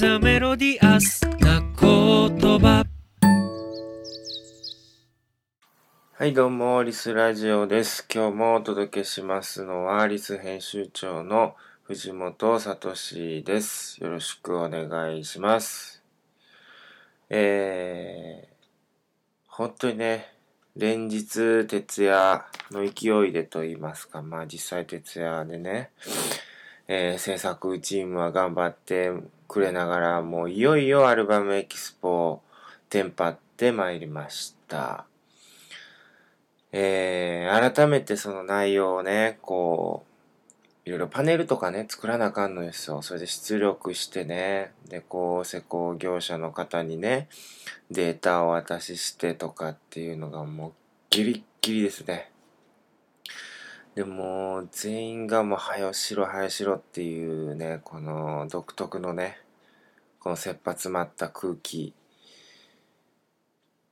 ザメロディアスな言葉はい、どうも、リスラジオです。今日もお届けしますのは、リス編集長の藤本聡です。よろしくお願いします。えー、本当にね、連日徹夜の勢いでと言いますか、まあ実際徹夜でね、えー制作チームは頑張ってくれながら、もういよいよアルバムエキスポをテンパってまいりました。えー、改めてその内容をね、こう、いろいろパネルとかね、作らなあかんのですよ。それで出力してね、で、こう、施工業者の方にね、データをお渡ししてとかっていうのがもうギリッギリですね。でも、全員がもう、はよしろ、はよしろっていうね、この独特のね、この切羽詰まった空気。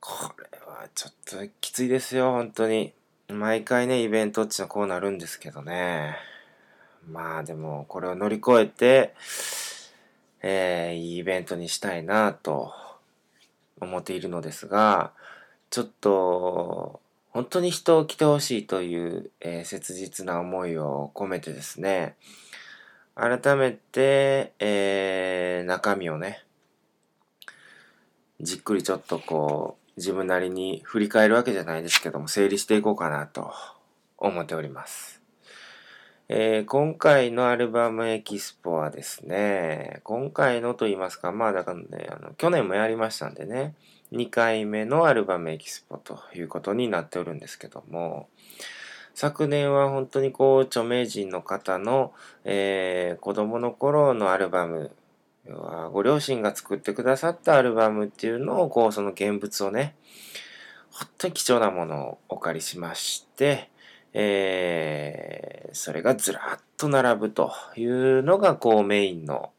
これはちょっときついですよ、本当に。毎回ね、イベントっていうのはこうなるんですけどね。まあでも、これを乗り越えて、えー、いいイベントにしたいなと思っているのですが、ちょっと、本当に人を来てほしいという、えー切実な思いを込めてですね、改めて、えー中身をね、じっくりちょっとこう、自分なりに振り返るわけじゃないですけども、整理していこうかなと思っております。えー今回のアルバムエキスポはですね、今回のと言いますか、まあだからね、あの去年もやりましたんでね、2回目のアルバムエキスポということになっておるんですけども、昨年は本当にこう、著名人の方の、えー子供の頃のアルバム、はご両親が作ってくださったアルバムっていうのを、こう、その現物をね、本当に貴重なものをお借りしまして、えーそれがずらっと並ぶというのが、こう、メインの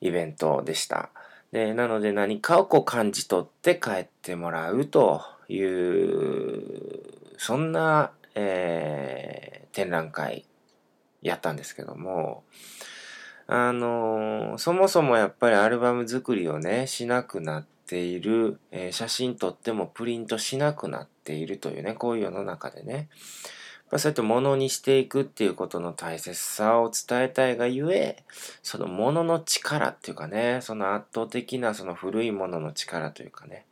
イベントでした。で、なので何かをこう感じ取って帰ってもらうという、そんな、えー展覧会やったんですけども、あのーそもそもやっぱりアルバム作りをね、しなくなっている、えー写真撮ってもプリントしなくなっているというね、こういう世の中でね、やっぱそうやって物にしていくっていうことの大切さを伝えたいがゆえ、その物の力っていうかね、その圧倒的なその古いものの力というかね、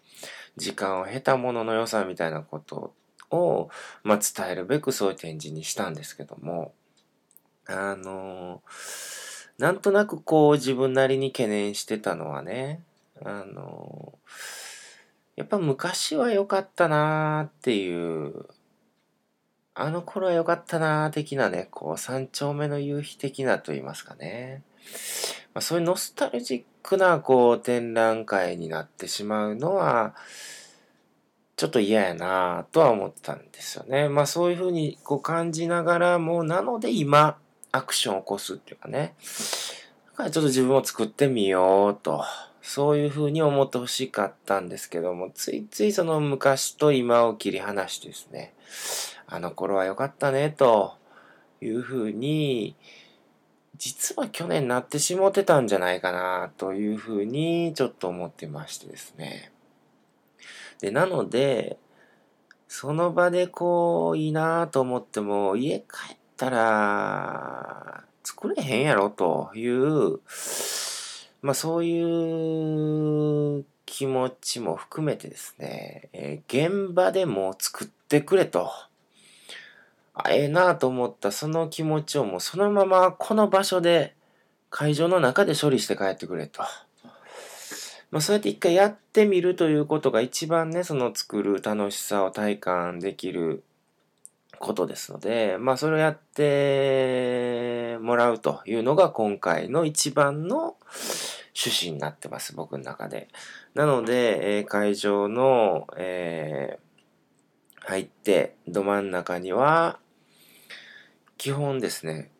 時間を経たものの良さみたいなことを、まあ、伝えるべくそういう展示にしたんですけども、あのなんとなくこう自分なりに懸念してたのはね、あのやっぱ昔は良かったなーっていう、あの頃は良かったなー的なね、こう三丁目の夕日的なと言いますかね。まあ、そういうノスタルジックなこう展覧会になってしまうのは、ちょっと嫌やなとは思ったんですよね。まあそういうふうにこう感じながらも、なので今、アクションを起こすっていうかね。だからちょっと自分を作ってみようと。そういうふうに思ってほしかったんですけども、ついついその昔と今を切り離してですね、あの頃は良かったね、というふうに、実は去年なってしもてたんじゃないかな、というふうにちょっと思ってましてですね。で、なので、その場でこう、いいなと思っても、家帰ったら、作れへんやろという、まあそういう気持ちも含めてですね、えー現場でも作ってくれと。あええなと思ったその気持ちをもうそのままこの場所で会場の中で処理して帰ってくれと。まあそうやって一回やってみるということが一番ね、その作る楽しさを体感できることですので、まあそれをやってもらうというのが今回の一番の趣旨になってます、僕の中で。なので、えー会場の、えー入って、ど真ん中には、基本ですね、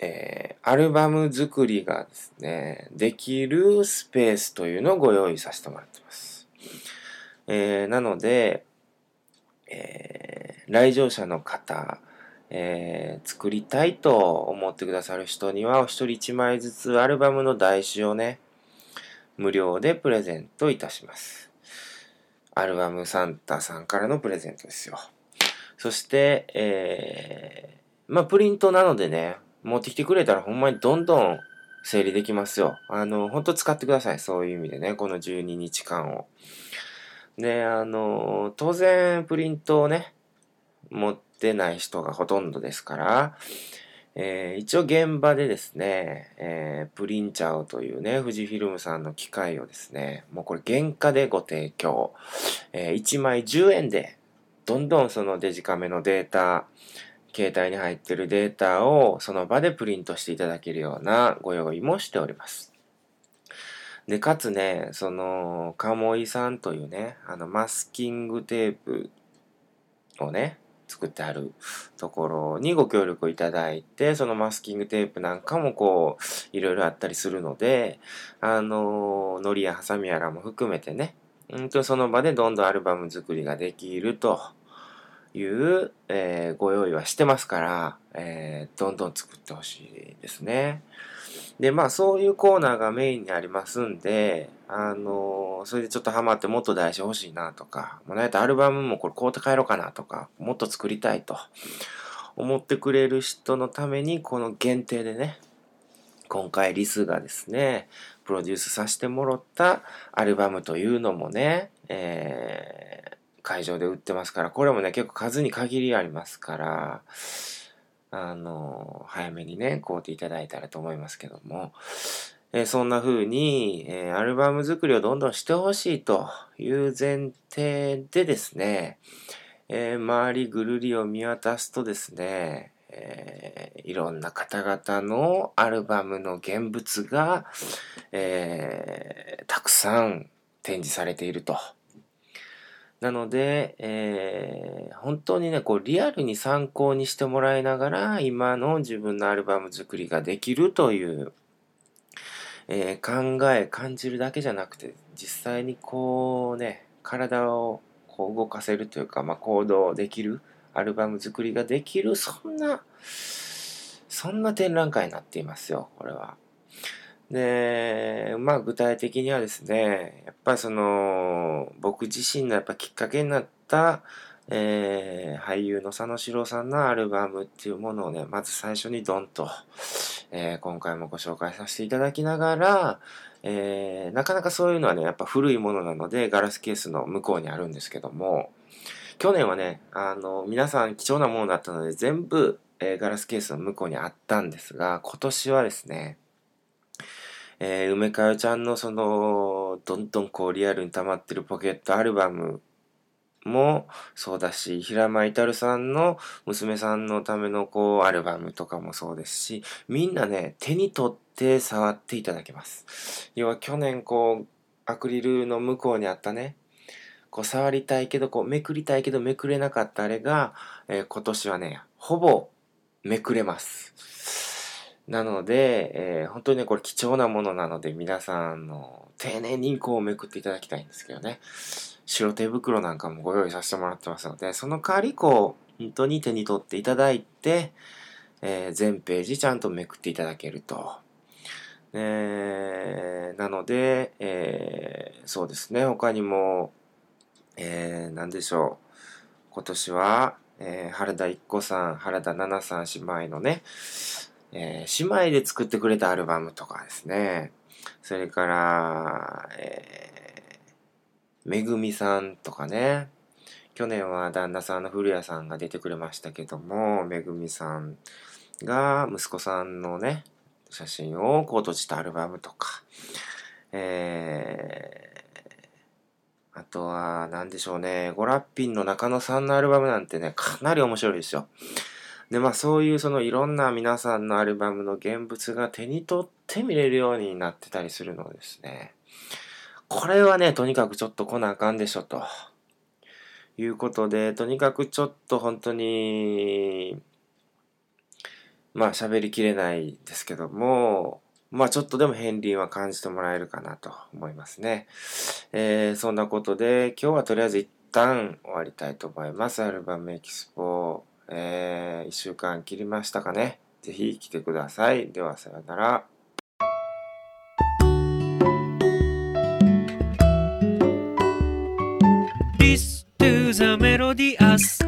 えーアルバム作りがですね、できるスペースというのをご用意させてもらってます。えーなので、えー来場者の方、えー、作りたいと思ってくださる人には、お一人一枚ずつアルバムの台紙をね、無料でプレゼントいたします。アルバムサンタさんからのプレゼントですよ。そして、えー、まあ、プリントなのでね、持ってきてくれたらほんまにどんどん整理できますよ。あの、ほんと使ってください。そういう意味でね、この12日間を。で、あの、当然、プリントをね、持ってない人がほとんどですから、えー、一応現場でですね、えー、プリンチャーというね、富士フィルムさんの機械をですね、もうこれ原価でご提供、えー、1枚10円で、どんどんそのデジカメのデータ、携帯に入ってるデータをその場でプリントしていただけるようなご用意もしております。で、かつね、その、鴨井さんというね、あの、マスキングテープをね、作ってあるところにご協力いただいて、そのマスキングテープなんかもこう、いろいろあったりするので、あの、糊やハサミやらも含めてね、うんとその場でどんどんアルバム作りができるという、えー、ご用意はしてますから、えー、どんどん作ってほしいですね。で、まあそういうコーナーがメインにありますんで、あのー、それでちょっとハマってもっと大事欲しいなとか、もうなんやったらアルバムもこれ買うて帰ろうかなとか、もっと作りたいと思ってくれる人のために、この限定でね、今回リスがですね、プロデュースさせてもらったアルバムというのもね、えー、会場で売ってますから、これもね、結構数に限りありますから、あの、早めにね、買うていただいたらと思いますけども、えー、そんな風に、えー、アルバム作りをどんどんしてほしいという前提でですね、えー、周りぐるりを見渡すとですね、えー、いろんな方々のアルバムの現物が、えー、たくさん展示されていると。なので、えー、本当にね、こう、リアルに参考にしてもらいながら、今の自分のアルバム作りができるという、えー、考え、感じるだけじゃなくて、実際にこうね、体をこう動かせるというか、まあ、行動できる、アルバム作りができる、そんな、そんな展覧会になっていますよ、これは。で、まあ具体的にはですね、やっぱりその、僕自身のやっぱきっかけになった、えー、俳優の佐野史郎さんのアルバムっていうものをね、まず最初にドンと、えー、今回もご紹介させていただきながら、えー、なかなかそういうのはね、やっぱ古いものなので、ガラスケースの向こうにあるんですけども、去年はね、あの、皆さん貴重なものだったので、全部、えー、ガラスケースの向こうにあったんですが、今年はですね、えー、梅かよちゃんのその、どんどんこうリアルに溜まってるポケットアルバムもそうだし、平間至さんの娘さんのためのこうアルバムとかもそうですし、みんなね、手に取って触っていただけます。要は去年こう、アクリルの向こうにあったね、こう触りたいけど、こうめくりたいけどめくれなかったあれが、えー、今年はね、ほぼめくれます。なので、えー、本当にね、これ貴重なものなので、皆さんの丁寧にこうめくっていただきたいんですけどね。白手袋なんかもご用意させてもらってますので、その代わりこう、本当に手に取っていただいて、えー、全ページちゃんとめくっていただけると。えー、なので、えー、そうですね、他にも、えー、何でしょう。今年は、えー、原田一子さん、原田奈々さん姉妹のね、えー、姉妹で作ってくれたアルバムとかですね。それから、えー、めぐみさんとかね。去年は旦那さんの古谷さんが出てくれましたけども、めぐみさんが息子さんのね、写真をこう閉じたアルバムとか、えー、あとは、何でしょうね、ゴラッピンの中野さんのアルバムなんてね、かなり面白いですよ。で、まあそういうそのいろんな皆さんのアルバムの現物が手に取って見れるようになってたりするのですね。これはね、とにかくちょっと来なあかんでしょ、ということで、とにかくちょっと本当に、まあ喋りきれないですけども、まあちょっとでも片鱗は感じてもらえるかなと思いますね。えー、そんなことで今日はとりあえず一旦終わりたいと思います。アルバムエキスポ、えー、1週間切りましたかね。ぜひ来てください。ではさようなら。This to the melody as